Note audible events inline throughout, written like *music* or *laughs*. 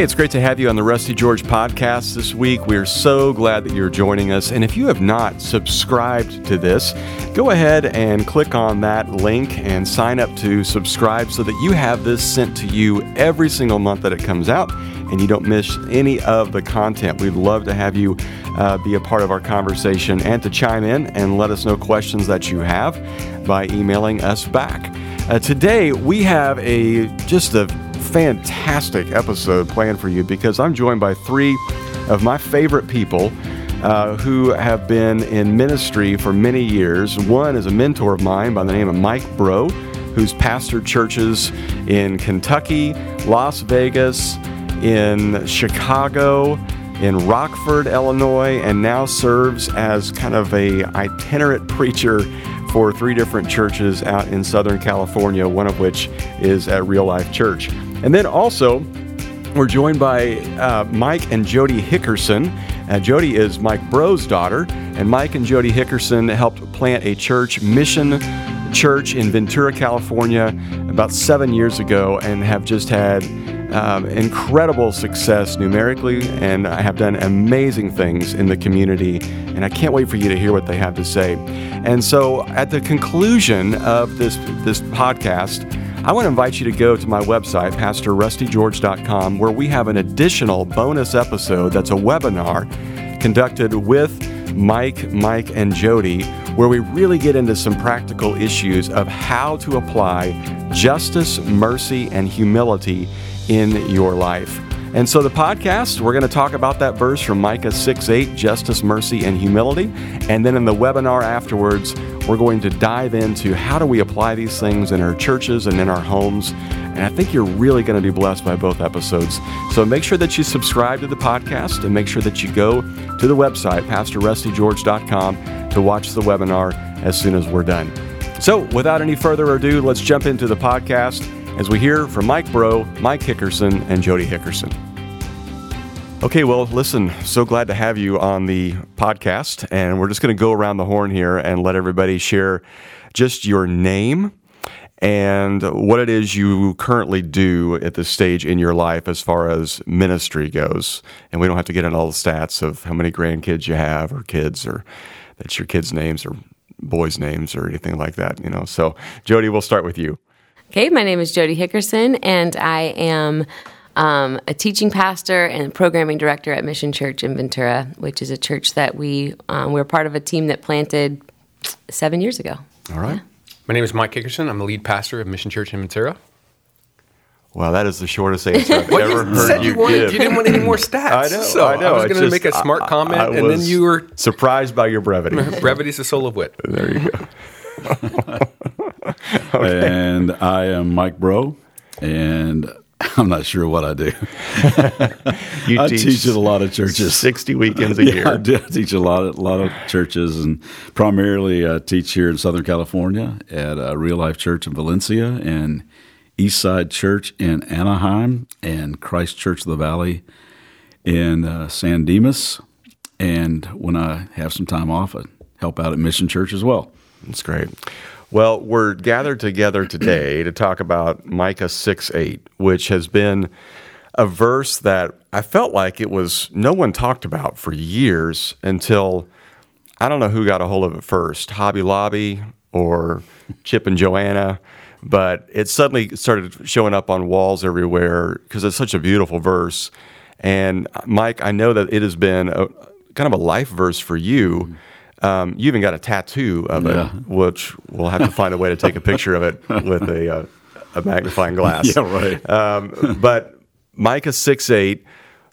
Hey, it's great to have you on the Rusty George podcast this week. We are so glad that you're joining us. And if you have not subscribed to this, go ahead and click on that link and sign up to subscribe so that you have this sent to you every single month that it comes out and you don't miss any of the content. We'd love to have you uh, be a part of our conversation and to chime in and let us know questions that you have by emailing us back. Uh, today, we have a just a fantastic episode planned for you because I'm joined by three of my favorite people uh, who have been in ministry for many years. One is a mentor of mine by the name of Mike Breaux, who's pastored churches in Kentucky, Las Vegas, in Chicago, in Rockford, Illinois, and now serves as kind of a itinerant *laughs* preacher for three different churches out in Southern California, one of which is at Real Life Church. And then also, we're joined by uh, Mike and Jody Hickerson. Uh, Jody is Mike Breaux's daughter, and Mike and Jody Hickerson helped plant a church, Mission Church in Ventura, California, about seven years ago, and have just had um, incredible success numerically and have done amazing things in the community. And I can't wait for you to hear what they have to say. And so, at the conclusion of this this podcast, I want to invite you to go to my website, PastorRustyGeorge.com, where we have an additional bonus episode that's a webinar conducted with Mike, Mike, and Jody, where we really get into some practical issues of how to apply justice, mercy, and humility in your life. And so, the podcast, we're going to talk about that verse from Micah 6 8, justice, mercy, and humility. And then in the webinar afterwards, we're going to dive into how do we apply these things in our churches and in our homes. And I think you're really going to be blessed by both episodes. So make sure that you subscribe to the podcast and make sure that you go to the website, PastorRustyGeorge.com, to watch the webinar as soon as we're done. So without any further ado, let's jump into the podcast as we hear from Mike Breaux, Mike Hickerson, and Jody Hickerson. Okay, well, listen, so glad to have you on the podcast. And we're just going to go around the horn here and let everybody share just your name and what it is you currently do at this stage in your life as far as ministry goes. And we don't have to get into all the stats of how many grandkids you have or kids or that's your kids' names or boys' names or anything like that, you know. So, Jody, we'll start with you. Okay, my name is Jody Hickerson, and I am um, a teaching pastor and programming director at Mission Church in Ventura, which is a church that we um, we're part of a team that planted seven years ago. All right. Yeah. My name is Mike Hickerson. I'm the lead pastor of Mission Church in Ventura. Wow, that is the shortest answer I've *laughs* ever you heard you, you wanted, give. You didn't want any more *laughs* stats. I know. So I know. I was going to make a smart comment, I, I and then you were surprised by your brevity. *laughs* Brevity is the soul of wit. There you go. *laughs* okay. And I am Mike Breaux, and I'm not sure what I do. *laughs* I teach, teach at a lot of churches, sixty weekends a *laughs* yeah, year. I, do. I teach a lot, of, a lot of churches, and primarily I teach here in Southern California at a Real Life Church in Valencia and Eastside Church in Anaheim and Christ Church of the Valley in uh, San Dimas. And when I have some time off, I help out at Mission Church as well. That's great. Well, we're gathered together today to talk about Micah 6 8, which has been a verse that I felt like it was no one talked about for years until I don't know who got a hold of it first, Hobby Lobby or Chip and Joanna, but it suddenly started showing up on walls everywhere because it's such a beautiful verse. And uh, Mike, I know that it has been a, kind of a life verse for you. Um, you even got a tattoo of it, which we'll have to find a way to take a picture of it *laughs* with a, uh, a magnifying glass. Yeah, right. Um, but Micah 6 8.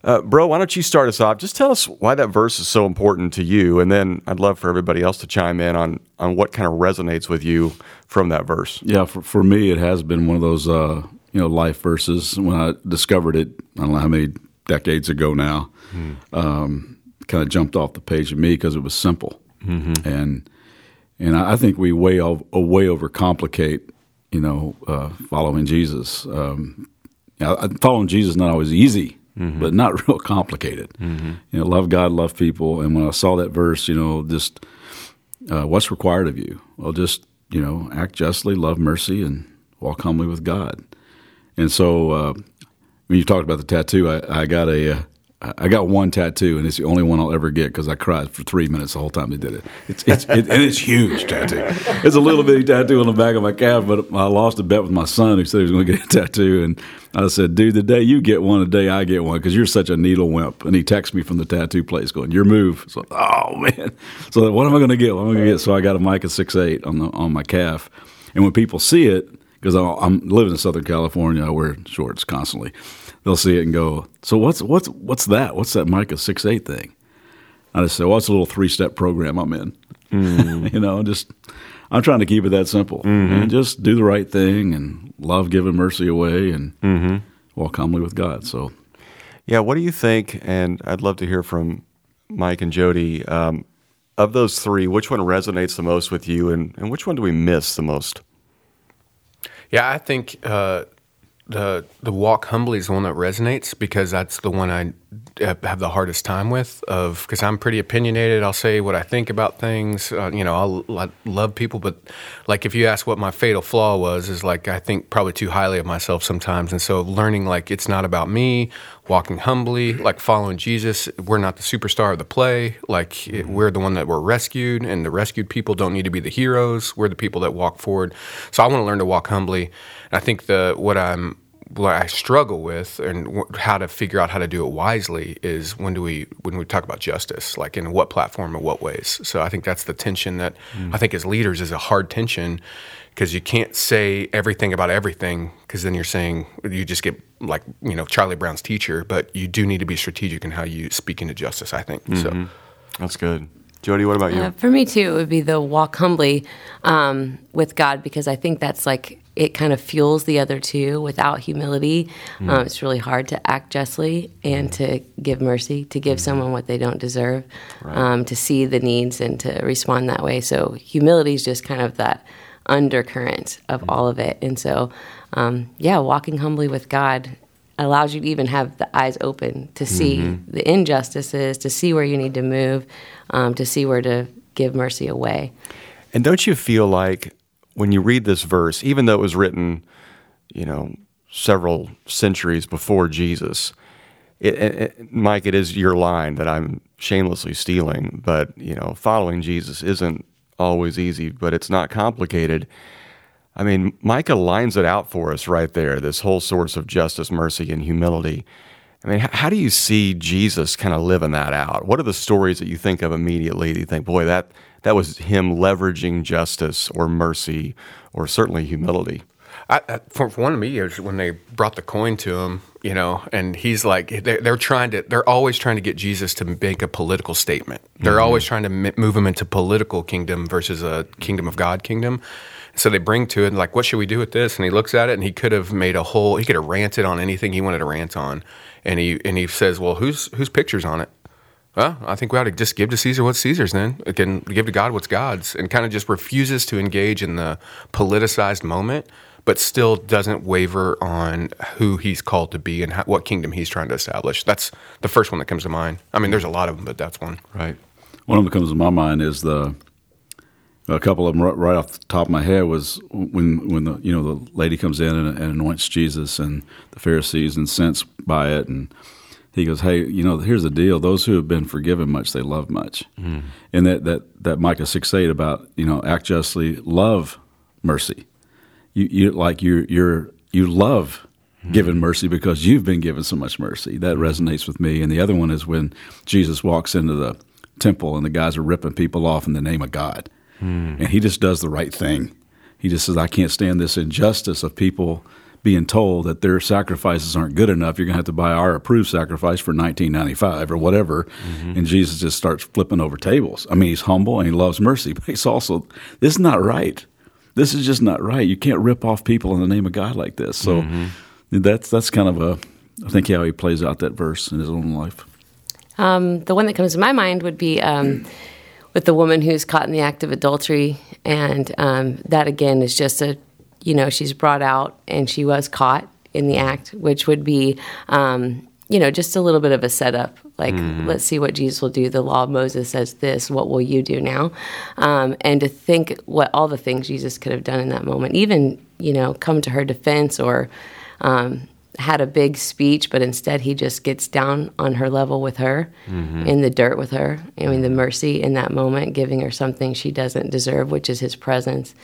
Uh, bro, why don't you start us off? Just tell us why that verse is so important to you, and then I'd love for everybody else to chime in on on what kind of resonates with you from that verse. Yeah, for, for me, it has been one of those uh, you know life verses. When I discovered it, I don't know how many decades ago now, hmm. um, kind of jumped off the page of me because it was simple. Mm-hmm. And and I think we way way overcomplicate, you know, uh, following Jesus. Um, following Jesus is not always easy, mm-hmm. but not *laughs* real complicated. Mm-hmm. You know, love God, love people. And when I saw that verse, you know, just uh, what's required of you? Well, just you know, act justly, love mercy, and walk humbly with God. And so, uh, when you talked about the tattoo, I, I got a uh, I got one tattoo, and it's the only one I'll ever get because I cried for three minutes the whole time they did it. It's, it's it, and it's huge tattoo. It's a little bitty tattoo on the back of my calf, but I lost a bet with my son who said he was going to get a tattoo, and I said, "Dude, the day you get one, the day I get one, because you're such a needle wimp." And he texted me from the tattoo place, going, "Your move." So, oh man. So what am I going to get? What am I going to get? So I got a Micah six eight on the on my calf, and when people see it, because I'm living in Southern California, I wear shorts constantly they'll see it and go, "So what's what's what's that? What's that Micah six eight thing?" I just say, "Well, it's a little three step program I'm in." Mm. *laughs* you know, just I'm trying to keep it that simple mm-hmm. and just do the right thing and love giving mercy away and mm-hmm. walk humbly with God. So, yeah, what do you think? And I'd love to hear from Mike and Jody. Um, of those three, which one resonates the most with you, and, and which one do we miss the most? Yeah, I think uh, the the walk humbly is the one that resonates because that's the one I have the hardest time with. Of because I'm pretty opinionated, I'll say what I think about things. Uh, you know, I'll, I love people, but like if you ask what my fatal flaw was, is like I think probably too highly of myself sometimes, and so learning like it's not about me. Walking humbly, like following Jesus, we're not the superstar of the play. Like it, mm-hmm. we're the one that were rescued, and the rescued people don't need to be the heroes. We're the people that walk forward. So I want to learn to walk humbly I think the what I'm what I struggle with and how to figure out how to do it wisely is when do we when we talk about justice, like in what platform and what ways. So I think that's the tension that mm. I think as leaders is a hard tension because you can't say everything about everything because then you're saying you just get like you know Charlie Brown's teacher, but you do need to be strategic in how you speak into justice. I think mm-hmm. so. That's good. Jody, what about you? Uh, for me too, it would be the walk humbly um, with God because I think that's like it kind of fuels the other two. Without humility, mm. um, it's really hard to act justly and to give mercy, to give mm. someone what they don't deserve, right. um, to see the needs and to respond that way. So humility is just kind of that undercurrent of mm. all of it. And so, um, yeah, walking humbly with God allows you to even have the eyes open to see mm-hmm. the injustices, to see where you need to move, um, to see where to give mercy away. And don't you feel like when you read this verse, even though it was written, you know, several centuries before Jesus, it, it, Mike, it is your line that I'm shamelessly stealing, but you know, following Jesus isn't always easy, but it's not complicated. I mean, Micah lines it out for us right there. This whole source of justice, mercy, and humility. I mean, how do you see Jesus kind of living that out? What are the stories that you think of immediately? Do you think, boy, that that was him leveraging justice or mercy or certainly humility. I, I, for, one of me is when they brought the coin to him, you know, and he's like, they're, they're, trying to, they're always trying to get Jesus to make a political statement. They're mm-hmm. always trying to move him into political kingdom versus a kingdom of God kingdom. So they bring to it, like, what should we do with this? And he looks at it, and he could have made a whole, he could have ranted on anything he wanted to rant on, and he and he says, well, whose whose pictures on it? Well, I think we ought to just give to Caesar what's Caesar's then. Again, give to God what's God's and kind of just refuses to engage in the politicized moment, but still doesn't waver on who he's called to be and how, what kingdom he's trying to establish. That's the first one that comes to mind. I mean, there's a lot of them, but that's one. Right. One of them that comes to my mind is the a couple of them right, off the top of my head was when when the you know the lady comes in and, and anoints Jesus and the Pharisees incensed by it and he goes, "Hey, you know, here's the deal: those who have been forgiven much, they love much." Mm. And that that that Micah six eight about you know act justly, love mercy. You you like you you're you love mm. giving mercy because you've been given so much mercy. That mm. resonates with me. And the other one is when Jesus walks into the temple and the guys are ripping people off in the name of God, mm. and he just does the right thing. He just says, "I can't stand this injustice of people." Being told that their sacrifices aren't good enough. You're going to have to buy our approved sacrifice for 1995 or whatever. Mm-hmm. And Jesus just starts flipping over tables. I mean, he's humble and he loves mercy, *laughs* but he's also, this is not right. This is just not right. You can't rip off people in the name of God like this. So mm-hmm. that's that's kind of a, I think how he plays out that verse in his own life. Um, the one that comes to my mind would be um, with the woman who's caught in the act of adultery, and um, that again is just a you know, she's brought out and she was caught in the act, which would be, um, you know, just a little bit of a setup. Like, mm-hmm. let's see what Jesus will do. The law of Moses says this. What will you do now? Um, and to think what all the things Jesus could have done in that moment, even, you know, come to her defense or, um, had a big speech, but instead he just gets down on her level with her, mm-hmm. in the dirt with her. I mean, the mercy in that moment, giving her something she doesn't deserve, which is his presence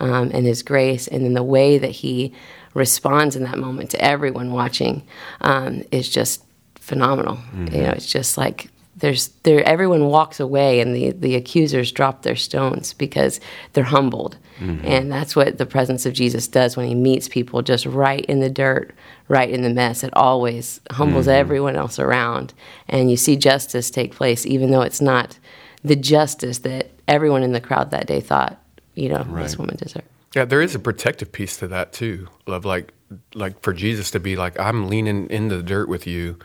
um, and his grace, and then the way that he responds in that moment to everyone watching um, is just phenomenal. Mm-hmm. You know, it's just like there's there everyone walks away and the the accusers drop their stones because they're humbled mm-hmm. and that's what the presence of jesus does when he meets people just right in the dirt right in the mess it always humbles mm-hmm. everyone else around and you see justice take place even though it's not the justice that everyone in the crowd that day thought you know right. this woman deserved yeah there is a protective piece to that too of like like for jesus to be like i'm leaning into the dirt with you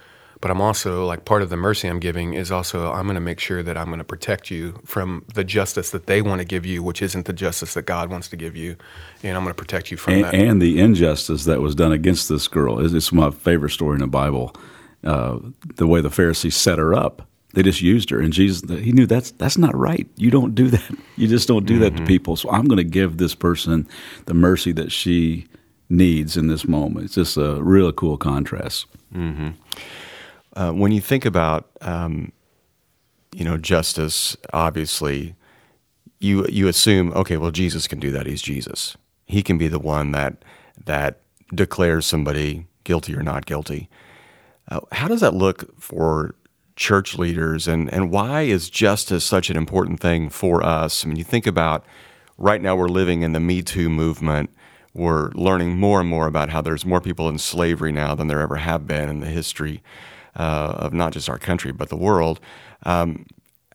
but I'm also like part of the mercy I'm giving is also I'm going to make sure that I'm going to protect you from the justice that they want to give you, which isn't the justice that God wants to give you, and I'm going to protect you from and, that. And the injustice that was done against this girl is it's my favorite story in the Bible. Uh, the way the Pharisees set her up, they just used her, and Jesus he knew that's that's not right. You don't do that. *laughs* You just don't do mm-hmm. that to mm-hmm. people. So I'm going to give this person the mercy that she needs in this moment. It's just a really cool contrast. Mm-hmm. Uh, when you think about, um, you know, justice, obviously, you you assume, okay, well, Jesus can do that. He's Jesus. He can be the one that that declares somebody guilty or not guilty. Uh, how does that look for church leaders, and and why is justice such an important thing for us? I mean, you think about right now we're living in the Me Too movement. We're learning more and more about how there's more people in slavery now than there ever have been in the history uh, of not just our country but the world. Um,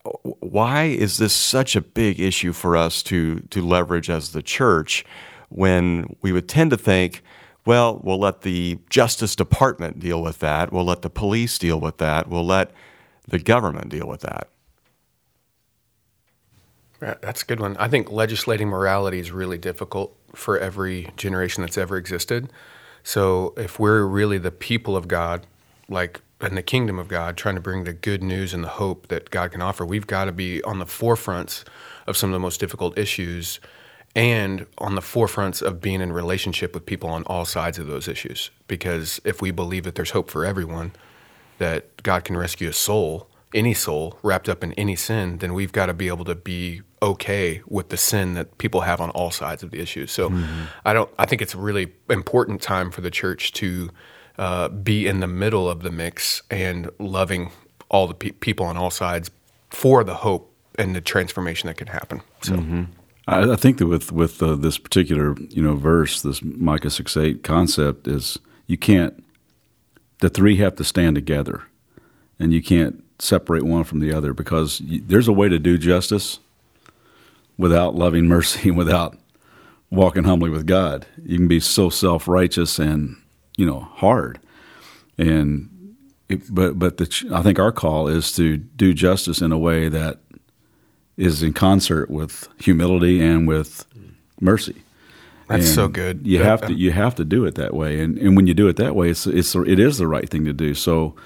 why is this such a big issue for us to to leverage as the church when we would tend to think, well, we'll let the Justice Department deal with that, we'll let the police deal with that, we'll let the government deal with that. That's a good one. I think legislating morality is really difficult for every generation that's ever existed. So if we're really the people of God, like in the kingdom of God, trying to bring the good news and the hope that God can offer, we've got to be on the forefronts of some of the most difficult issues and on the forefronts of being in relationship with people on all sides of those issues. Because if we believe that there's hope for everyone, that God can rescue a soul, any soul wrapped up in any sin, then we've got to be able to be okay with the sin that people have on all sides of the issue. So mm-hmm. I don't I think it's a really important time for the church to uh, be in the middle of the mix and loving all the pe- people on all sides for the hope and the transformation that can happen. So. Mm-hmm. I, I, think that with with uh, this particular you know verse, this Micah six eight concept is you can't the three have to stand together, and you can't separate one from the other because you, there's a way to do justice without loving mercy and without walking humbly with God. You can be so self righteous and you know hard, and it, but but the, I think our call is to do justice in a way that is in concert with humility and with mercy. That's and so good. You have uh, to you have to do it that way, and and when you do it that way, it's it's it is the right thing to do. So,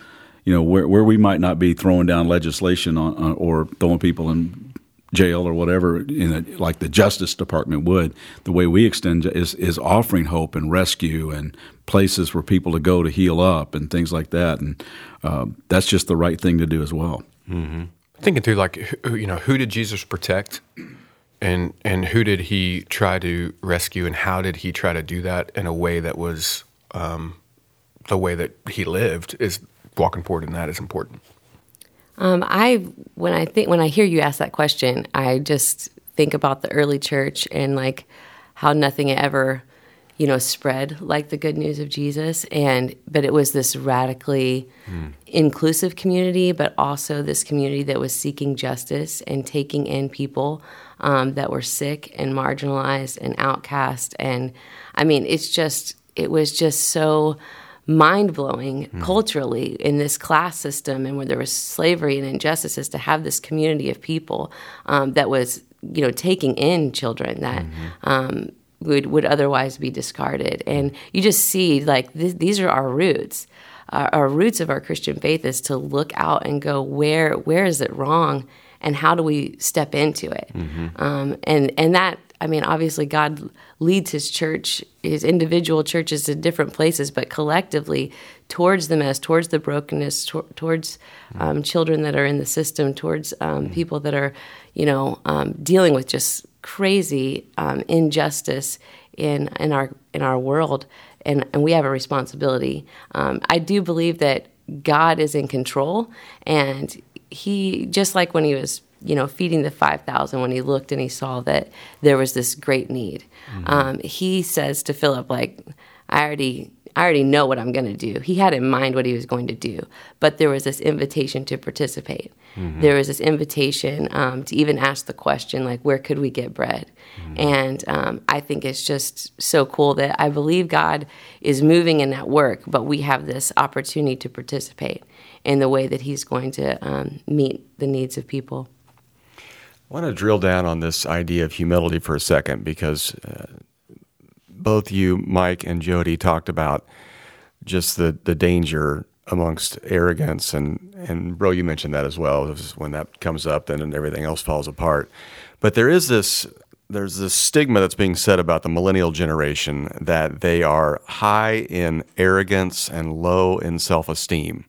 you know, where where we might not be throwing down legislation on, on or throwing people in jail or whatever, a, like the Justice Department would. The way we extend is is offering hope and rescue and places for people to go to heal up and things like that, and uh, that's just the right thing to do as well. Mm-hmm. Thinking through, like you know, who did Jesus protect, and and who did he try to rescue, and how did he try to do that in a way that was um, the way that he lived? Is walking forward in that is important. Um, I when I think when I hear you ask that question, I just think about the early church and like how nothing ever, you know, spread like the good news of Jesus. And but it was this radically mm. inclusive community, but also this community that was seeking justice and taking in people um, that were sick and marginalized and outcast. And I mean, it's just it was just so mind blowing mm. culturally in this class system and where there was slavery and injustices to have this community of people um, that was you know taking in children that mm-hmm. um, would would otherwise be discarded and you just see like th- these are our roots uh, our roots of our Christian faith is to look out and go where where is it wrong and how do we step into it mm-hmm. um, and and that I mean, obviously, God leads his church, his individual churches to different places, but collectively towards the mess, towards the brokenness, to- towards um, children that are in the system, towards um, people that are, you know, um, dealing with just crazy um, injustice in in our in our world, and and we have a responsibility. Um, I do believe that God is in control, and He just like when He was you know feeding the five thousand, when He looked and He saw that there was this great need, um, He says to Philip like, I already I already know what I'm going to do. He had in mind what he was going to do, but there was this invitation to participate. There was this invitation um, to even ask the question, like, where could we get bread? And um, I think it's just so cool that I believe God is moving in that work, but we have this opportunity to participate in the way that He's going to um, meet the needs of people. I want to drill down on this idea of humility for a second because uh, both you, Mike, and Jody talked about just the, the danger amongst arrogance and and bro you mentioned that as well when that comes up then everything else falls apart. But there is this there's this stigma that's being said about the millennial generation that they are high in arrogance and low in self-esteem.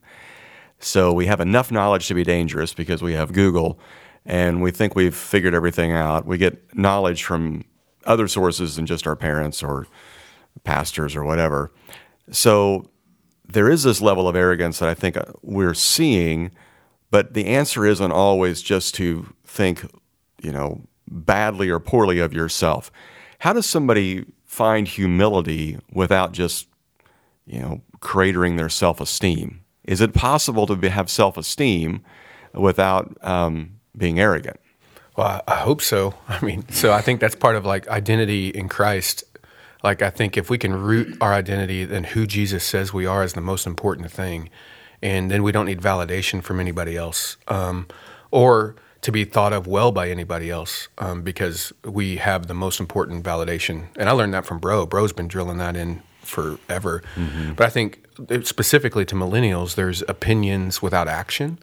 So we have enough knowledge to be dangerous because we have Google and we think we've figured everything out. We get knowledge from other sources than just our parents or pastors or whatever. So there is this level of arrogance that I think uh, we're seeing, but the answer isn't always just to think, you know, badly or poorly of yourself. How does somebody find humility without just, you know, cratering their self-esteem? Is it possible to be, have self-esteem without um, being arrogant? Well, I, hope so. *laughs* I mean, so I think that's part of like identity in Christ. Like, I think if we can root our identity in who Jesus says we are is the most important thing, and then we don't need validation from anybody else, um, or to be thought of well by anybody else, um, because we have the most important validation. And I learned that from Bro. Bro's been drilling that in forever. But I think specifically to millennials, there's opinions without action.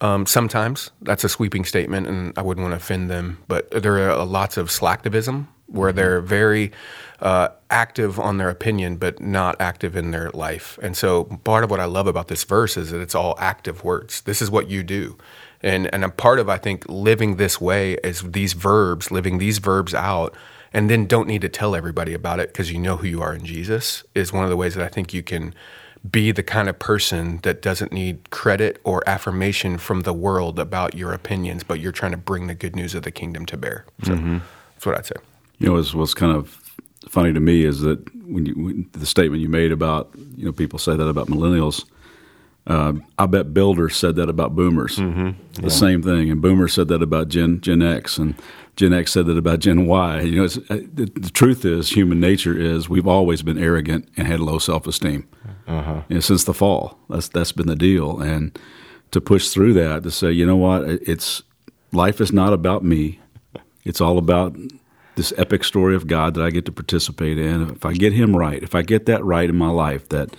Um, sometimes that's a sweeping statement, and I wouldn't want to offend them. But there are lots of slacktivism where they're very uh, active on their opinion, but not active in their life. And so, part of what I love about this verse is that it's all active words. This is what you do, and and a part of I think living this way is these verbs, living these verbs out, and then don't need to tell everybody about it because you know who you are in Jesus. Is one of the ways that I think you can be the kind of person that doesn't need credit or affirmation from the world about your opinions, but you're trying to bring the good news of the kingdom to bear. So that's what I'd say. You know, what's, what's kind of funny to me is that when you when the statement you made about you know people say that about millennials. Uh, I bet Builder said that about Boomers. The same thing, and Boomers said that about Gen Gen X, and Gen X said that about Gen Y. You know, it's, uh, the, the truth is, human nature is we've always been arrogant and had low self esteem. Uh-huh. Know, since the fall, that's that's been the deal, and to push through that to say, you know what, it's life is not about me. It's all about this epic story of God that I get to participate in. If I get Him right, if I get that right in my life, that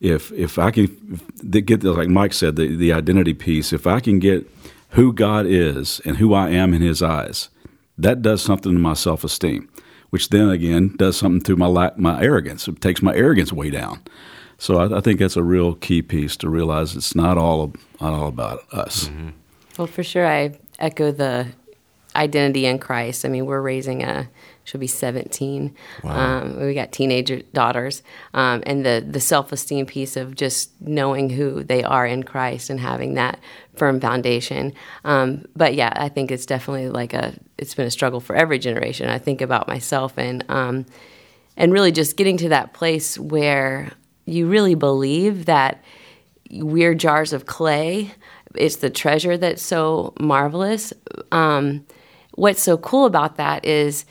if if I can get like Mike said, the the identity piece. If I can get who God is and who I am in His eyes, that does something to my self esteem, which then again does something to my my arrogance. It takes my arrogance way down. So I, I think that's a real key piece to realize it's not all not all about us. Well, for sure, I echo the identity in Christ. I mean, we're raising a she'll be 17. Um, we got teenager daughters, um, and the the self esteem piece of just knowing who they are in Christ and having that firm foundation. Um, but yeah, I think it's definitely like a it's been a struggle for every generation. I think about myself and um, and really just getting to that place where you really believe that we're jars of clay. It's the treasure that's so marvelous. Um, what's so cool about that is,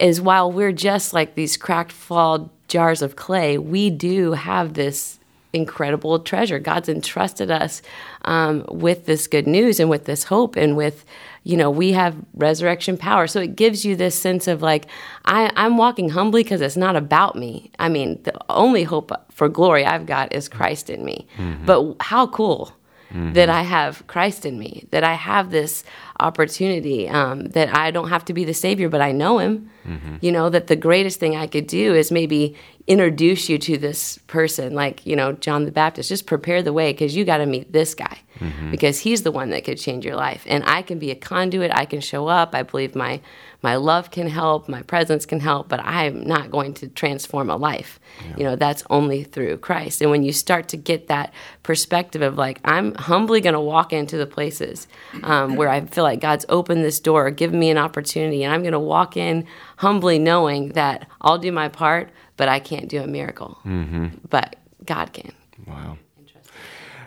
is while we're just like these cracked, flawed jars of clay, we do have this incredible treasure. God's entrusted us um, with this good news and with this hope and with, you know, we have resurrection power. So it gives you this sense of like, I, I'm walking humbly because it's not about me. I mean, the only hope for glory I've got is Christ in me. Mm-hmm. But how cool that I have Christ in me, that I have this opportunity um, that I don't have to be the savior, but I know him. Mm-hmm. You know, that the greatest thing I could do is maybe introduce you to this person, like, you know, John the Baptist. Just prepare the way because you got to meet this guy mm-hmm. because he's the one that could change your life. And I can be a conduit, I can show up. I believe my my love can help, my presence can help, but I'm not going to transform a life. Yeah. You know, that's only through Christ. And when you start to get that perspective of like, I'm humbly going to walk into the places um, where I feel like God's opened this door, given me an opportunity, and I'm going to walk in humbly knowing that I'll do my part, but I can't do a miracle. Mm-hmm. But God can. Wow.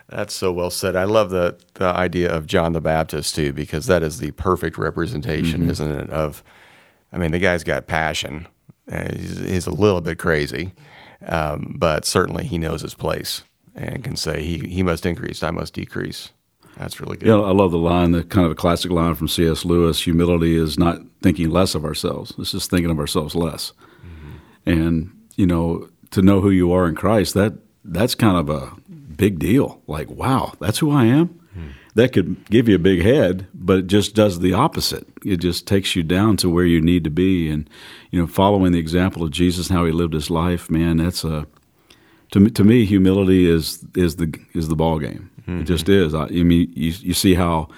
That's so well said. I love the the idea of John the Baptist too, because that is the perfect representation, mm-hmm. isn't it? Of, I mean, the guy's got passion. Uh, he's, he's, a little bit crazy, um, but certainly he knows his place and can say he he must increase, I must decrease. That's really good. Yeah, I love the line, the kind of a classic line from C.S. Lewis: "Humility is not thinking less of ourselves; it's just thinking of ourselves less." Mm-hmm. And you know, to know who you are in Christ, that that's kind of a big deal. Like, wow, that's who I am. Hmm. That could give you a big head, but it just does the opposite. It just takes you down to where you need to be. And you know, following the example of Jesus and how he lived his life, man, that's a to me, to me humility is is the is the ball game. Mm-hmm. It just is. I, I mean, you you see how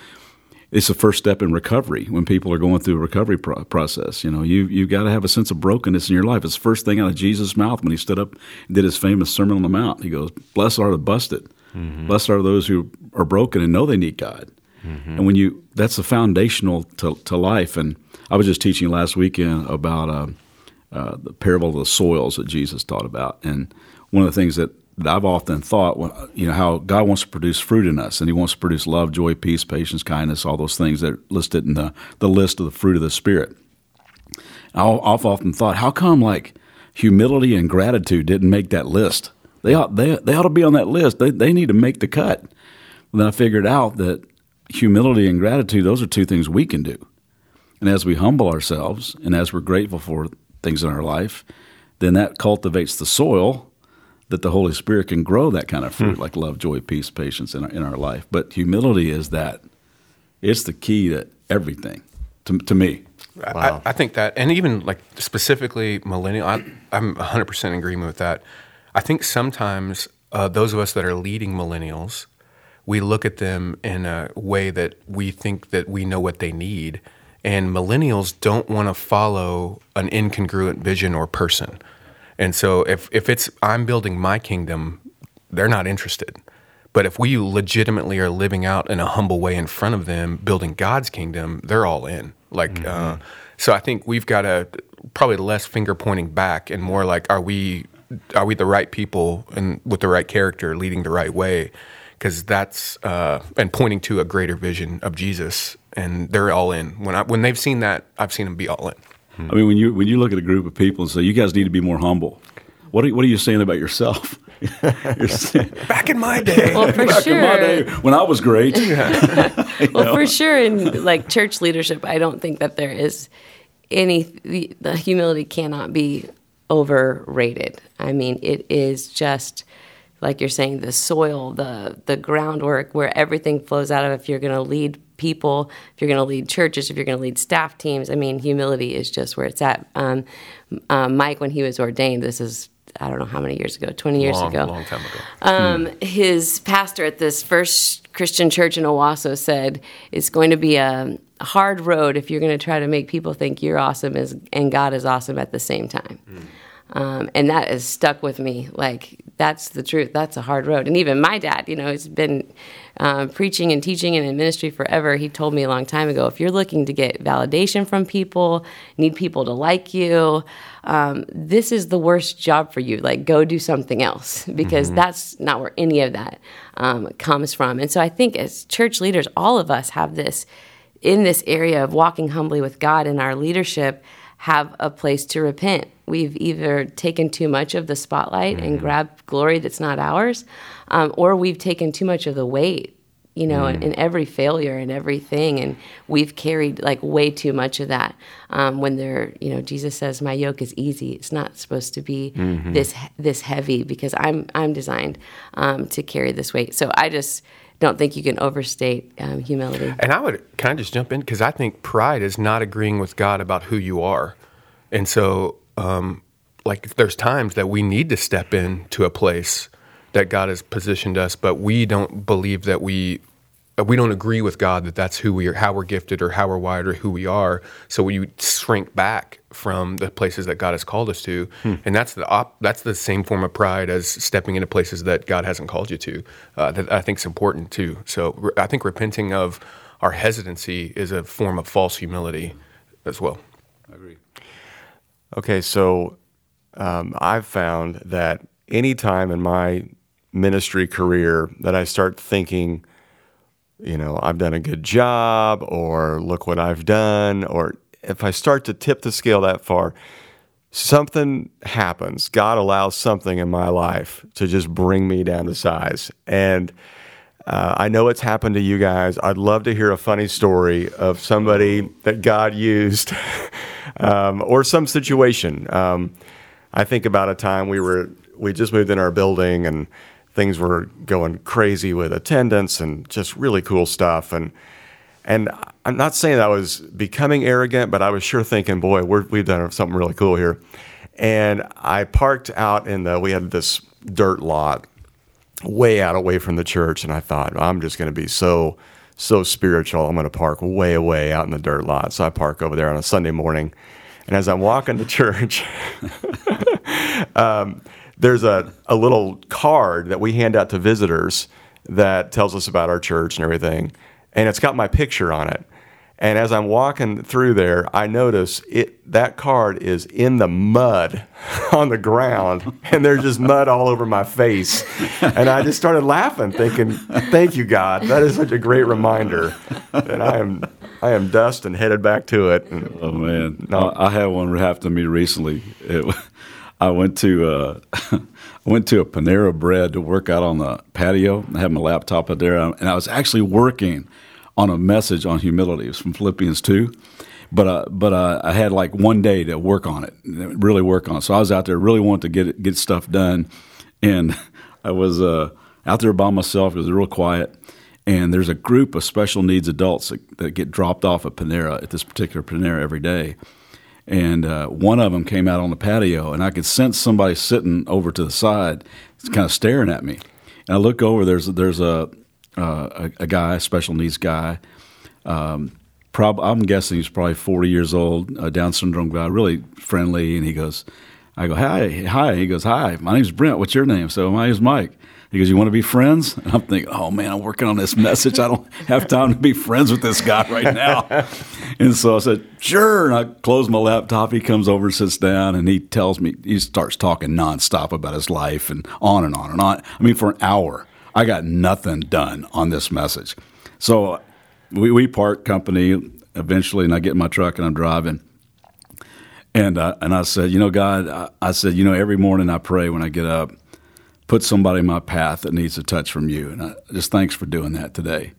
it's the first step in recovery when people are going through a recovery pro- process. You know, you you've got to have a sense of brokenness in your life. It's the first thing out of Jesus' mouth when he stood up and did his famous Sermon on the Mount. He goes, "Blessed are the busted. Mm-hmm. Blessed are those who are broken and know they need God." Mm-hmm. And when you, that's the foundational to, to life. And I was just teaching last weekend about uh, uh, the parable of the soils that Jesus taught about. And one of the things that that I've often thought, you know, how God wants to produce fruit in us, and He wants to produce love, joy, peace, patience, kindness, all those things that are listed in the, the list of the fruit of the Spirit. I've often thought, how come like humility and gratitude didn't make that list? They ought, they, they ought to be on that list. They, they need to make the cut. And then I figured out that humility and gratitude, those are two things we can do. And as we humble ourselves and as we're grateful for things in our life, then that cultivates the soil that the Holy Spirit can grow that kind of fruit, hmm. like love, joy, peace, patience in our, in our life. But humility is that it's the key to everything, to, to me. Wow. I, I, think that, and even like specifically millennial, I, am 100% in agreement with that. I think sometimes uh, those of us that are leading millennials, we look at them in a way that we think that we know what they need. And millennials don't want to follow an incongruent vision or person. And so if if it's I'm building my kingdom, they're not interested. But if we legitimately are living out in a humble way in front of them, building God's kingdom, they're all in. Like, mm-hmm. uh, so I think we've got to probably less finger pointing back and more like, are we are we the right people and with the right character, leading the right way? Because that's uh, and pointing to a greater vision of Jesus, and they're all in. When I when they've seen that, I've seen them be all in. I mean, when you when you look at a group of people and say, "You guys need to be more humble," what are, what are you saying about yourself? *laughs* Back in my day, well, for Back sure. in my day, when I was great. *laughs* *laughs* well, know? for sure, in like church leadership, I don't think that there is any the, the humility cannot be overrated. I mean, it is just like you're saying, the soil, the the groundwork where everything flows out of. If you're going to lead people, if you're going to lead churches, if you're going to lead staff teams, I mean, humility is just where it's at. Um, uh, Mike, when he was ordained, this is I don't know how many years ago, 20 years long, ago. Long time ago. Um, hmm. His pastor at this first Christian church in Owasso said, it's going to be a hard road if you're going to try to make people think you're awesome as, and God is awesome at the same time. Hmm. Um, and that has stuck with me. Like, that's the truth. That's a hard road. And even my dad, you know, has been um, preaching and teaching and in ministry forever. He told me a long time ago if you're looking to get validation from people, need people to like you, um, this is the worst job for you. Like, go do something else *laughs* because mm-hmm. that's not where any of that um, comes from. And so I think as church leaders, all of us have this in this area of walking humbly with God in our leadership have a place to repent. We've either taken too much of the spotlight mm-hmm. and grabbed glory that's not ours, um, or we've taken too much of the weight, you know, mm. in, in, every failure and everything. And we've carried like way too much of that. Um, when they're, you know, Jesus says, "My yoke is easy." It's not supposed to be mm-hmm. this this heavy because I'm I'm designed um, to carry this weight. So I just don't think you can overstate um, humility. And I would kind of just jump in because I think pride is not agreeing with God about who you are, and so um, like there's times that we need to step in to a place that God has positioned us, but we don't believe that we we don't agree with God that that's who we are, how we're gifted, or how we're wired, or who we are. So we shrink back from the places that God has called us to, hmm. and that's the op- that's the same form of pride as stepping into places that God hasn't called you to. Uh, that I think is important too. So re- I think repenting of our hesitancy is a form of false humility as well. I agree. Okay, so um, I've found that any time in my ministry career that I start thinking, you know, I've done a good job, or look what I've done, or if I start to tip the scale that far, something happens. God allows something in my life to just bring me down to size. And uh, I know it's happened to you guys. I'd love to hear a funny story of somebody that God used *laughs* um, or some situation. Um, I think about a time we were we just moved in our building and things were going crazy with attendance and just really cool stuff and and I'm not saying that I was becoming arrogant, but I was sure thinking, boy, we have done something really cool here. And I parked out in the, we had this dirt lot way out away from the church. And I thought, I'm just going to be so, so spiritual. I'm going to park way away out in the dirt lot. So I park over there on a Sunday morning. And as I'm walking to *laughs* church, *laughs* um, there's a, a little card that we hand out to visitors that tells us about our church and everything. And it's got my picture on it. And as I'm walking through there, I notice it that card is in the mud *laughs* on the ground, and there's just mud all over my face. And I just started laughing, thinking, "Thank you, God. That is such a great reminder." And I am I am dust and headed back to it. And, oh man, no. I had one happen to me recently. It, I went to uh, *laughs* I went to a Panera Bread to work out on the patio. I had my laptop out there, and I was actually working on a message on humility. It was from Philippians two, but uh, but uh, I had like one day to work on it, really work on it. So I was out there, really wanted to get get stuff done, and *laughs* I was uh, out there by myself. It was real quiet, and there's a group of special needs adults that, that get dropped off at Panera at this particular Panera every day and uh, one of them came out on the patio, and I could sense somebody sitting over to the side, kind of staring at me. And I look over. There's there's a uh, a, a, guy, special needs guy. Um, prob- I'm guessing he's probably 40 years old, a Down syndrome guy, really friendly. And he goes, I go, hi, hi. He goes, hi. My name's Brent. What's your name? So my name's Mike. He goes, You want to be friends? And I'm thinking, Oh man, I'm working on this message. I don't have time to be friends with this guy right now. *laughs* and so I said, Sure. And I close my laptop. He comes over, sits down, and he tells me, he starts talking nonstop about his life and on and on and on. I mean, for an hour, I got nothing done on this message. So we, we part company eventually, and I get in my truck and I'm driving. And, uh, and I said, You know, God, I, I said, You know, every morning I pray when I get up put somebody in my path that needs a touch from you. And I just thanks for doing that today.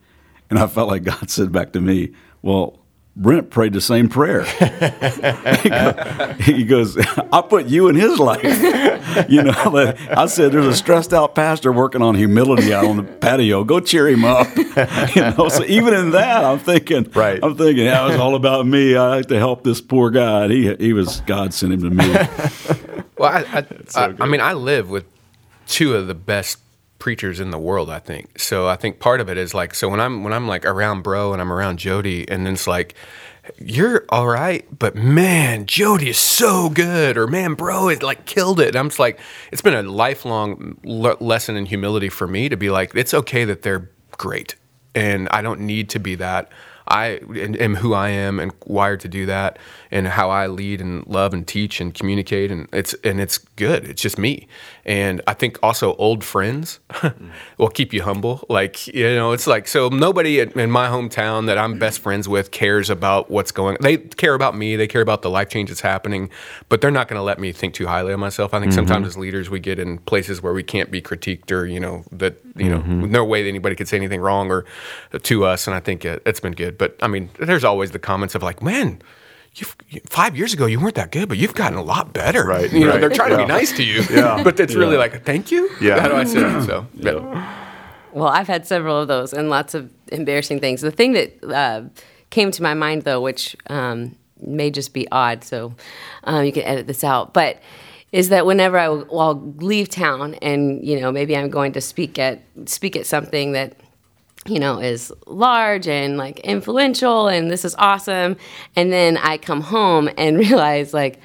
And I felt like God *laughs* said back to me, Well, Brent prayed the same prayer. *laughs* he goes, I put you in his life. *laughs* you know, I said, there's a stressed out pastor working on humility out on the patio. Go cheer him up. you know, so even in that, I'm thinking, right. I'm thinking, yeah, it was all about me. I like to help this poor guy. He, he was, God sent him to me. well, I, I, so I, I mean, I live with two of the best preachers in the world, I think. So I think part of it is like so when I'm when I'm like around bro and I'm around Jody and then it's like you're all right, but man, Jody is so good, or man, bro, it like killed it. And I'm just like, it's been a lifelong le- lesson in humility for me to be like, it's okay that they're great, and I don't need to be that. I am who I am and wired to do that, and how I lead and love and teach and communicate, and it's and it's good. It's just me, and I think also old friends *laughs* will keep you humble. Like you know, it's like so nobody in my hometown that I'm best friends with cares about what's going. They care about me. They care about the life change that's happening, but they're not going to let me think too highly of myself. I think mm-hmm. sometimes as leaders we get in places where we can't be critiqued or you know that you mm-hmm. know no way that anybody could say anything wrong or to us, and I think it, it's been good. But I mean, there's always the comments of like, man, You've, five years ago you weren't that good, but you've gotten a lot better. Right. You know, they're trying yeah. to be nice to you. *laughs* Yeah. but it's yeah. really like, thank you. Yeah. How do I say it? So. Yeah. well, I've had several of those and lots of embarrassing things. The thing that uh, came to my mind, though, which um, may just be odd, so um, you can edit this out, but is that whenever I will I'll leave town and you know maybe I'm going to speak at speak at something that you know is large and like influential and this is awesome. And then I come home and *laughs* realize like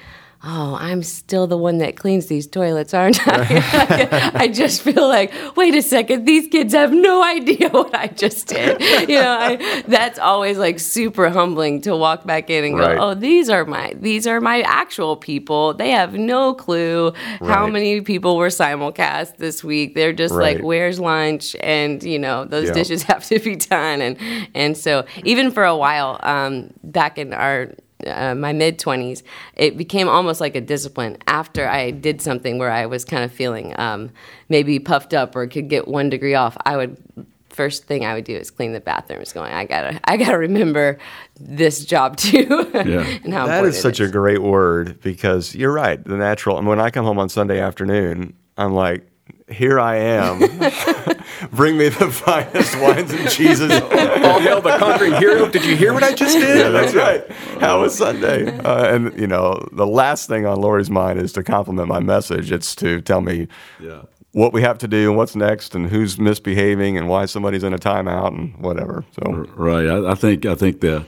oh, I'm still the one that cleans these toilets, aren't I? *laughs* *laughs* I just feel like, wait a second, these kids have no idea what I just did. You know, I, that's always like super humbling to walk back in and go, right. oh, these are my these are my actual people. They have no clue right. how many people were simulcast this week. They're just right. like, where's lunch? And you know, those dishes *laughs* have to be done. And and so even for a while, um, back in our uh, my mid 20s, it became almost like a discipline after I did something where I was kind of feeling um, maybe puffed up or could get one degree off. I would first thing I would do is clean the bathrooms. Going, I gotta, I gotta remember this job too. *laughs* Yeah, and how that is such is. a great word because you're right. The natural. And when I come home on Sunday afternoon, I'm like, here I am. *laughs* Bring me the finest wines and cheeses. *laughs* All hail the conquering hero. Did you hear what I just did? Yeah, that's right. How was Sunday? Uh, and, you know, the last thing on Lori's mind is to compliment my message. It's to tell me yeah. what we have to do and what's next and who's misbehaving and why somebody's in a timeout and whatever. So Right. I, I think, I think the,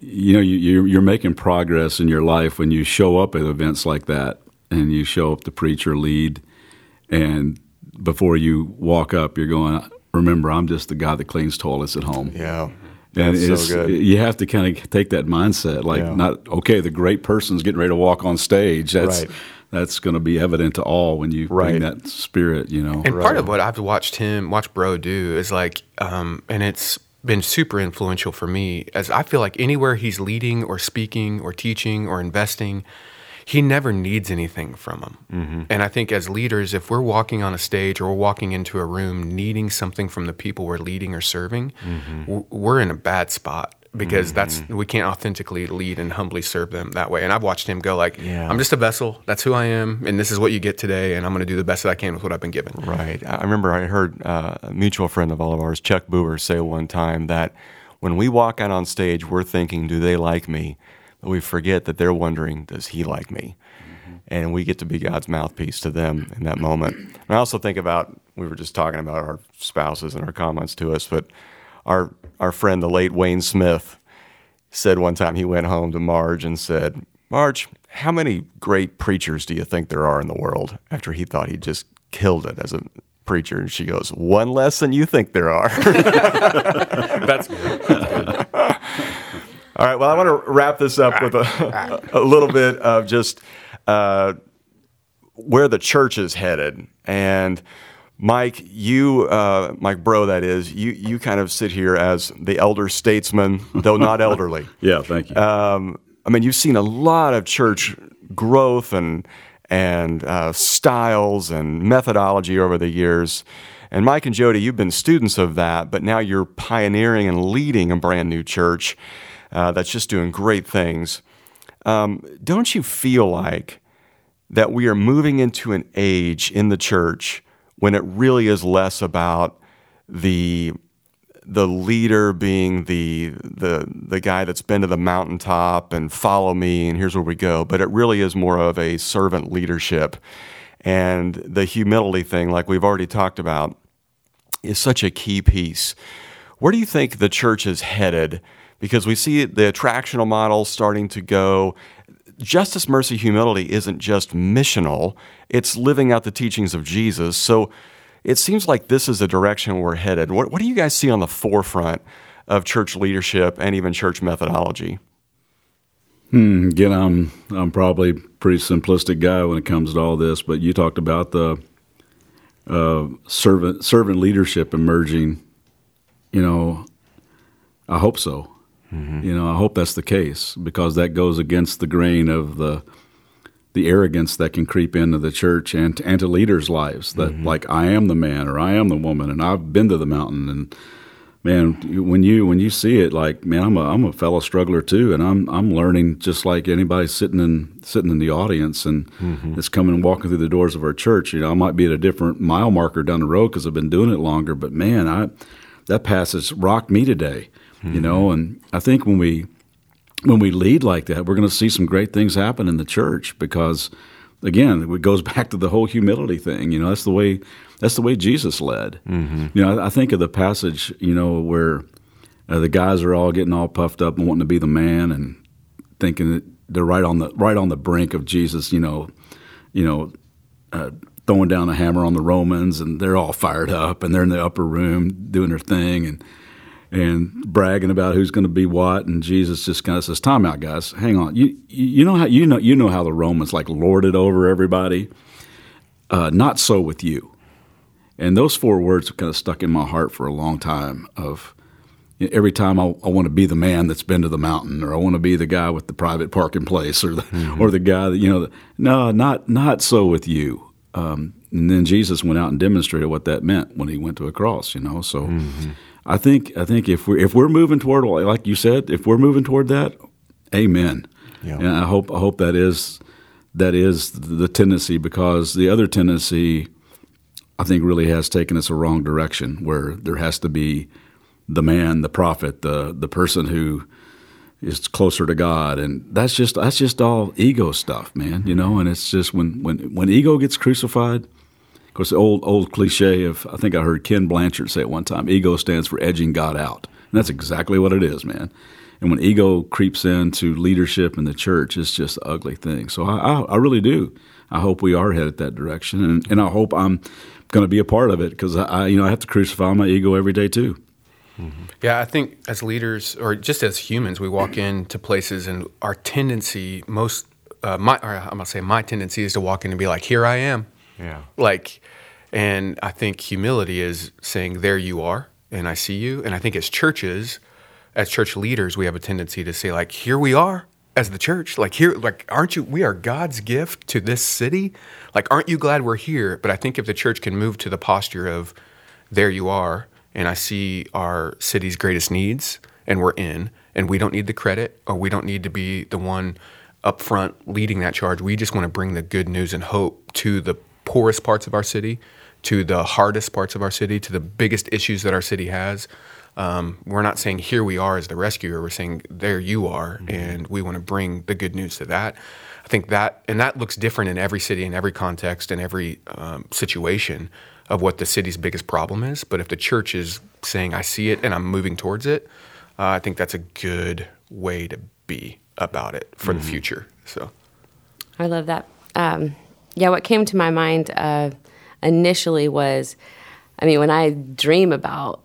you know, you, you're making progress in your life when you show up at events like that and you show up to preach or lead and before you walk up, you're going, remember, I'm just the guy that cleans toilets at home. Yeah. And it's, so you have to kind of take that mindset, like yeah. not okay. The great person's getting ready to walk on stage. That's right. that's going to be evident to all when you right. bring that spirit. You know. And right. part of what I've watched him watch Breaux do is like, um, and it's been super influential for me as I feel like anywhere he's leading or speaking or teaching or investing, he never needs anything from them. Mm-hmm. And I think as leaders, if we're walking on a stage or we're walking into a room needing something from the people we're leading or serving, mm-hmm. we're in a bad spot because mm-hmm. that's we can't authentically lead and humbly serve them that way. And I've watched him go like, yeah. "I'm just a vessel. That's who I am, and this is what you get today, and I'm going to do the best that I can with what I've been given." Right. I remember I heard uh, a mutual friend of all of ours, Chuck Booher, say one time that when we walk out on stage, we're thinking, "Do they like me?" We forget that they're wondering, does he like me? Mm-hmm. And we get to be God's mouthpiece to them in that moment. And I also think about, we were just talking about our spouses and our comments to us, but our, our friend, the late Wayne Smith, said one time he went home to Marge and said, Marge, how many great preachers do you think there are in the world? After he thought he just killed it as a preacher. And she goes, One less than you think there are. *laughs* That's good. That's *laughs* good. All right. Well, I want to wrap this up with a, a little bit of just uh, where the church is headed. And Mike, you, uh, Mike Breaux, that is, you, you kind of sit here as the elder statesman, though not elderly. *laughs* yeah, thank you. Um, I mean, you've seen a lot of church growth and and uh, styles and methodology over the years. And Mike and Jody, you've been students of that, but now you're pioneering and leading a brand new church uh, that's just doing great things. Um, don't you feel like that we are moving into an age in the church when it really is less about the the leader being the the the guy that's been to the mountaintop and follow me and here's where we go, but it really is more of a servant leadership. And the humility thing, like we've already talked about, is such a key piece. Where do you think the church is headed because we see the attractional model starting to go. Justice, mercy, humility isn't just missional, it's living out the teachings of Jesus. So it seems like this is the direction we're headed. What, what do you guys see on the forefront of church leadership and even church methodology? Hmm, again, I'm I'm probably pretty simplistic guy when it comes to all this, but you talked about the uh, servant servant leadership emerging. You know, I hope so. Mm-hmm. You know, I hope that's the case because that goes against the grain of the the arrogance that can creep into the church and and to leaders' lives. That mm-hmm. like I am the man or I am the woman and I've been to the mountain and man, when you when you see it, like man, I'm a I'm a fellow struggler too, and I'm I'm learning just like anybody sitting in sitting in the audience and mm-hmm. that's coming and walking through the doors of our church. You know, I might be at a different mile marker down the road because I've been doing it longer, but man, I that passage rocked me today. Mm-hmm. You know, and I think when we when we lead like that, we're going to see some great things happen in the church because again, it goes *laughs* back to the whole humility thing. You know, that's the way that's the way Jesus led. Mm-hmm. You know, I, I, think of the passage, you know, where uh, the guys are all getting all puffed up and wanting to be the man and thinking that they're right on the right on the brink of Jesus. You know, you know, uh, throwing down a hammer on the Romans, and they're all fired up, and they're in the upper room doing their thing and and bragging about who's going to be what. And Jesus just kind of says, "Time out, guys. Hang on. You you know how you know you know how the Romans like lorded over everybody. Uh, not so with you." And those four words have kind of stuck in my heart for a long time. Of you know, every time I, I, want to be the man that's been to the mountain, or I want to be the guy with the private parking place, or the mm-hmm. or the guy that you know. The, No, not not so with you. Um, and then Jesus went out and demonstrated what that meant when he went to a cross. You know, so mm-hmm. I think I think if we if we're moving toward like you said, if we're moving toward that, Amen. Yeah. And I hope I hope that is that is the tendency because the other tendency I think really has taken us a wrong direction where there has to be the man, the prophet, the the person who is closer to God, and that's just that's just all ego stuff, man. You know, and it's just when when when ego gets crucified. Course, the old old cliche of I think I heard Ken Blanchard say it one time: ego stands for edging God out, and that's exactly what it is, man. And when ego creeps into leadership in the church, it's just an ugly thing. So I, I, I really do. I hope we are headed that direction, and, and I hope I'm going to be a part of it because I, you know, I have to crucify my ego every day too. Mm-hmm. Yeah, I think as leaders or just as humans, we walk into places and our tendency, most, uh, my, I'm gonna say my tendency is to walk in and be like, "Here I am." Yeah. Like, and I think humility is saying, "There you are, and I see you." And I think as churches, as church leaders, we have a tendency to say, like, "Here we are." as the church like here like aren't you we are god's gift to this city like aren't you glad we're here but i think if the church can move to the posture of there you are and i see our city's greatest needs and we're in and we don't need the credit or we don't need to be the one up front leading that charge we just want to bring the good news and hope to the poorest parts of our city to the hardest parts of our city to the biggest issues that our city has um, we're not saying here we are as the rescuer. We're saying there you are, mm-hmm. and we want to bring the good news to that. I think that, and that looks different in every city, in every context, in every um, situation of what the city's biggest problem is. But if the church is saying, I see it and I'm moving towards it, uh, I think that's a good way to be about it for mm-hmm. the future. So, I love that. Um, yeah, what came to my mind uh, initially was, I mean, when I dream about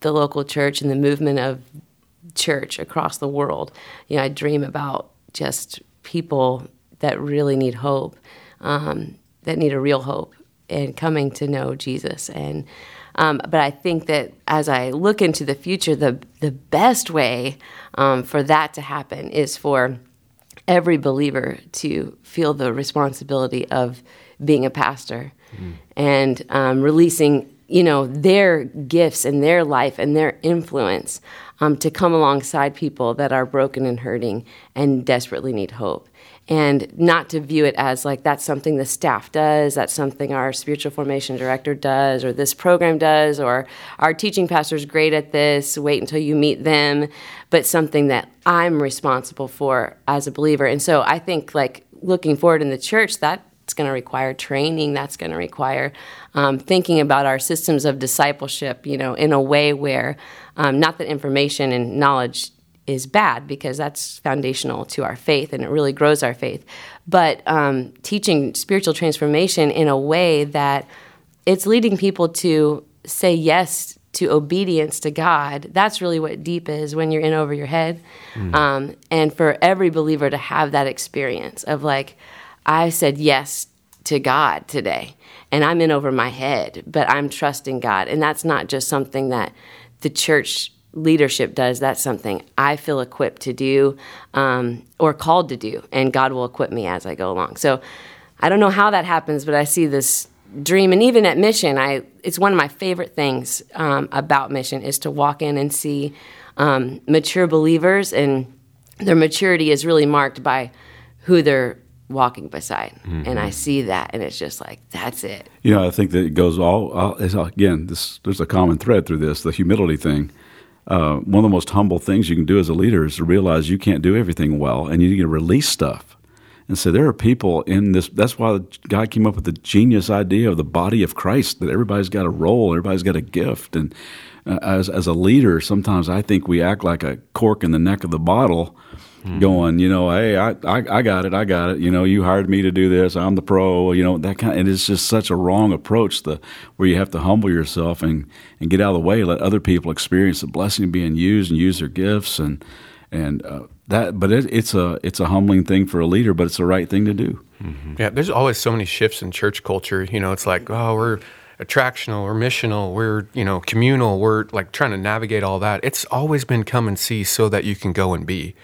the local church and the movement of church across the world. You know, I dream about just people that really need hope, um, that need a real hope, and coming to know Jesus. And um, but I think that as I look into the future, the the best way um, for that to happen is for every believer to feel the responsibility of being a pastor mm. and um, releasing you know, their gifts and their life and their influence um, to come alongside people that are broken and hurting and desperately need hope. And not to view it as like that's something the staff does, that's something our spiritual formation director does, or this program does, or our teaching pastor is great at this, wait until you meet them, but something that I'm responsible for as a believer. And so I think like looking forward in the church, that it's going to require training. That's going to require um, thinking about our systems of discipleship, you know, in a way where um, not that information and knowledge is bad because that's foundational to our faith and it really grows our faith, but um, teaching spiritual transformation in a way that it's leading people to say yes to obedience to God. That's really what deep is when you're in over your head. Mm. Um, and for every believer to have that experience of like, I said yes to God today and I'm in over my head, but I'm trusting God. And that's not just something that the church leadership does, that's something I feel equipped to do um, or called to do, and God will equip me as I go along. So I don't know how that happens, but I see this dream, and even at Mission, I it's one of my favorite things um, about Mission is to walk in and see um, mature believers, and their maturity is really marked by who they're walking beside, mm-hmm. and I see that, and it's just like that's it. You know, I think that it goes all, all again. This there's a common thread through this, the humility thing. Uh, one of the most humble things you can do as a leader is to realize you can't do everything well, and you need to release stuff. And so there are people in this. That's why God came up with the genius idea of the body of Christ that everybody's got a role, everybody's got a gift, and uh, as as a leader, sometimes I think we act like a cork in the neck of the bottle mm-hmm. going, you know, hey, I, I, I got it, I got it. You know, you hired me to do this. I'm the pro. You know, that kind. Of, and it's just such a wrong approach. The where you have to humble yourself and and get out of the way, let other people experience the blessing of being used and use their gifts and and uh, that. But it, it's a it's a humbling thing for a leader, but it's the right thing to do. Mm-hmm. Yeah, there's always so many shifts in church culture. You know, it's like, oh, we're attractional we're missional we're you know communal we're like trying to navigate all that it's always been come and see so that you can go and be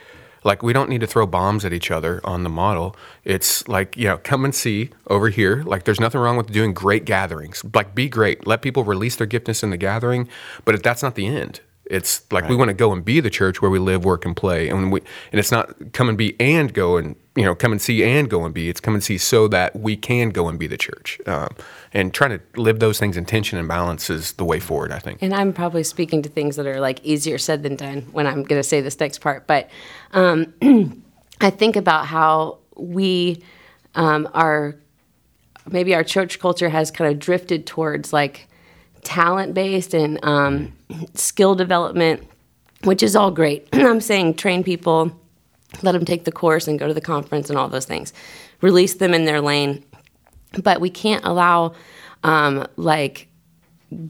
like we don't need to throw bombs at each other on the model. It's like, you know, come and see over here. Like there's nothing wrong with doing great gatherings. Like be great. Let people release their giftness in the gathering, but if that's not the end. It's like right. we want to go and be the church where we live, work, and play, and we and it's not come and be and go and you know come and see and go and be. It's come and see so that we can go and be the church, um, and trying to live those things in tension and balance is the way forward. I think. And I'm probably speaking to things that are like easier said than done when I'm going to say this next part, but um, *clears throat* I think about how we um, are maybe our church culture has kind of drifted towards like talent based and um, skill development, which is all great. *clears throat* I'm saying train people, let them take the course and go to the conference and all those things, release them in their lane. But we can't allow um, like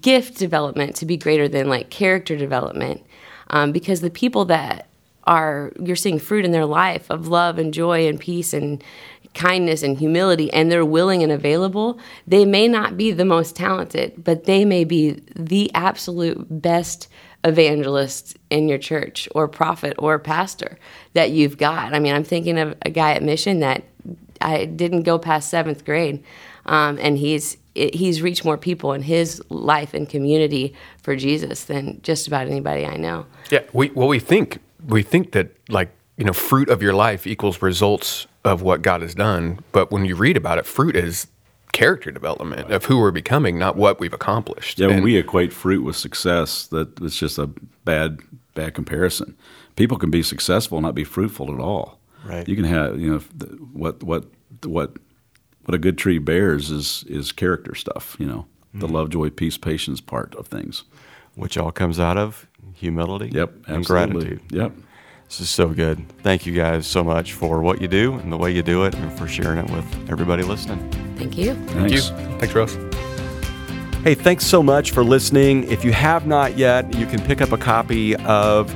gift development to be greater than like character development um, because the people that are you're seeing fruit in their life of love and joy and peace and kindness and humility and they're willing and available, they may not be the most talented, but they may be the absolute best evangelist in your church or prophet or pastor that you've got. I mean, I'm thinking of a guy at Mission that I didn't go past seventh grade, um, and he's he's reached more people in his life and community for Jesus than just about anybody I know. Yeah, we well we think we think that like you know fruit of your life equals results of what God has done. But when you read about it, fruit is character development of who we're becoming, not what we've accomplished. Yeah, when and, we equate fruit with success, that it's just a bad bad comparison. People can be successful and not be fruitful at all. Right. You can have you know what what what what a good tree bears is is character stuff. You know, mm-hmm. the love, joy, peace, patience part of things, which all comes out of humility. Yep, and gratitude. Yep. This is so good. Thank you guys so much for what you do and the way you do it and for sharing it with everybody listening. Thank you. Thank you. Thanks, Russ. Hey, thanks so much for listening. If you have not yet, you can pick up a copy of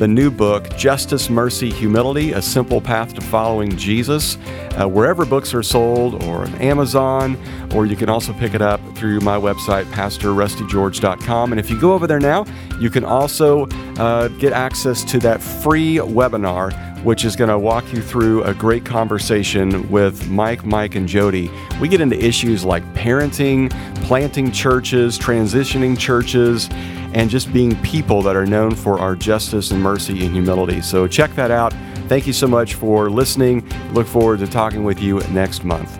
the new book, Justice, Mercy, Humility A Simple Path to Following Jesus, uh, wherever books are sold or on Amazon, or you can also pick it up through my website, PastorRustyGeorge.com. And if you go over there now, you can also uh, get access to that free webinar which is going to walk you through a great conversation with Mike, Mike, and Jody. We get into issues like parenting, planting churches, transitioning churches, and just being people that are known for our justice and mercy and humility. So check that out. Thank you so much for listening. Look forward to talking with you next month.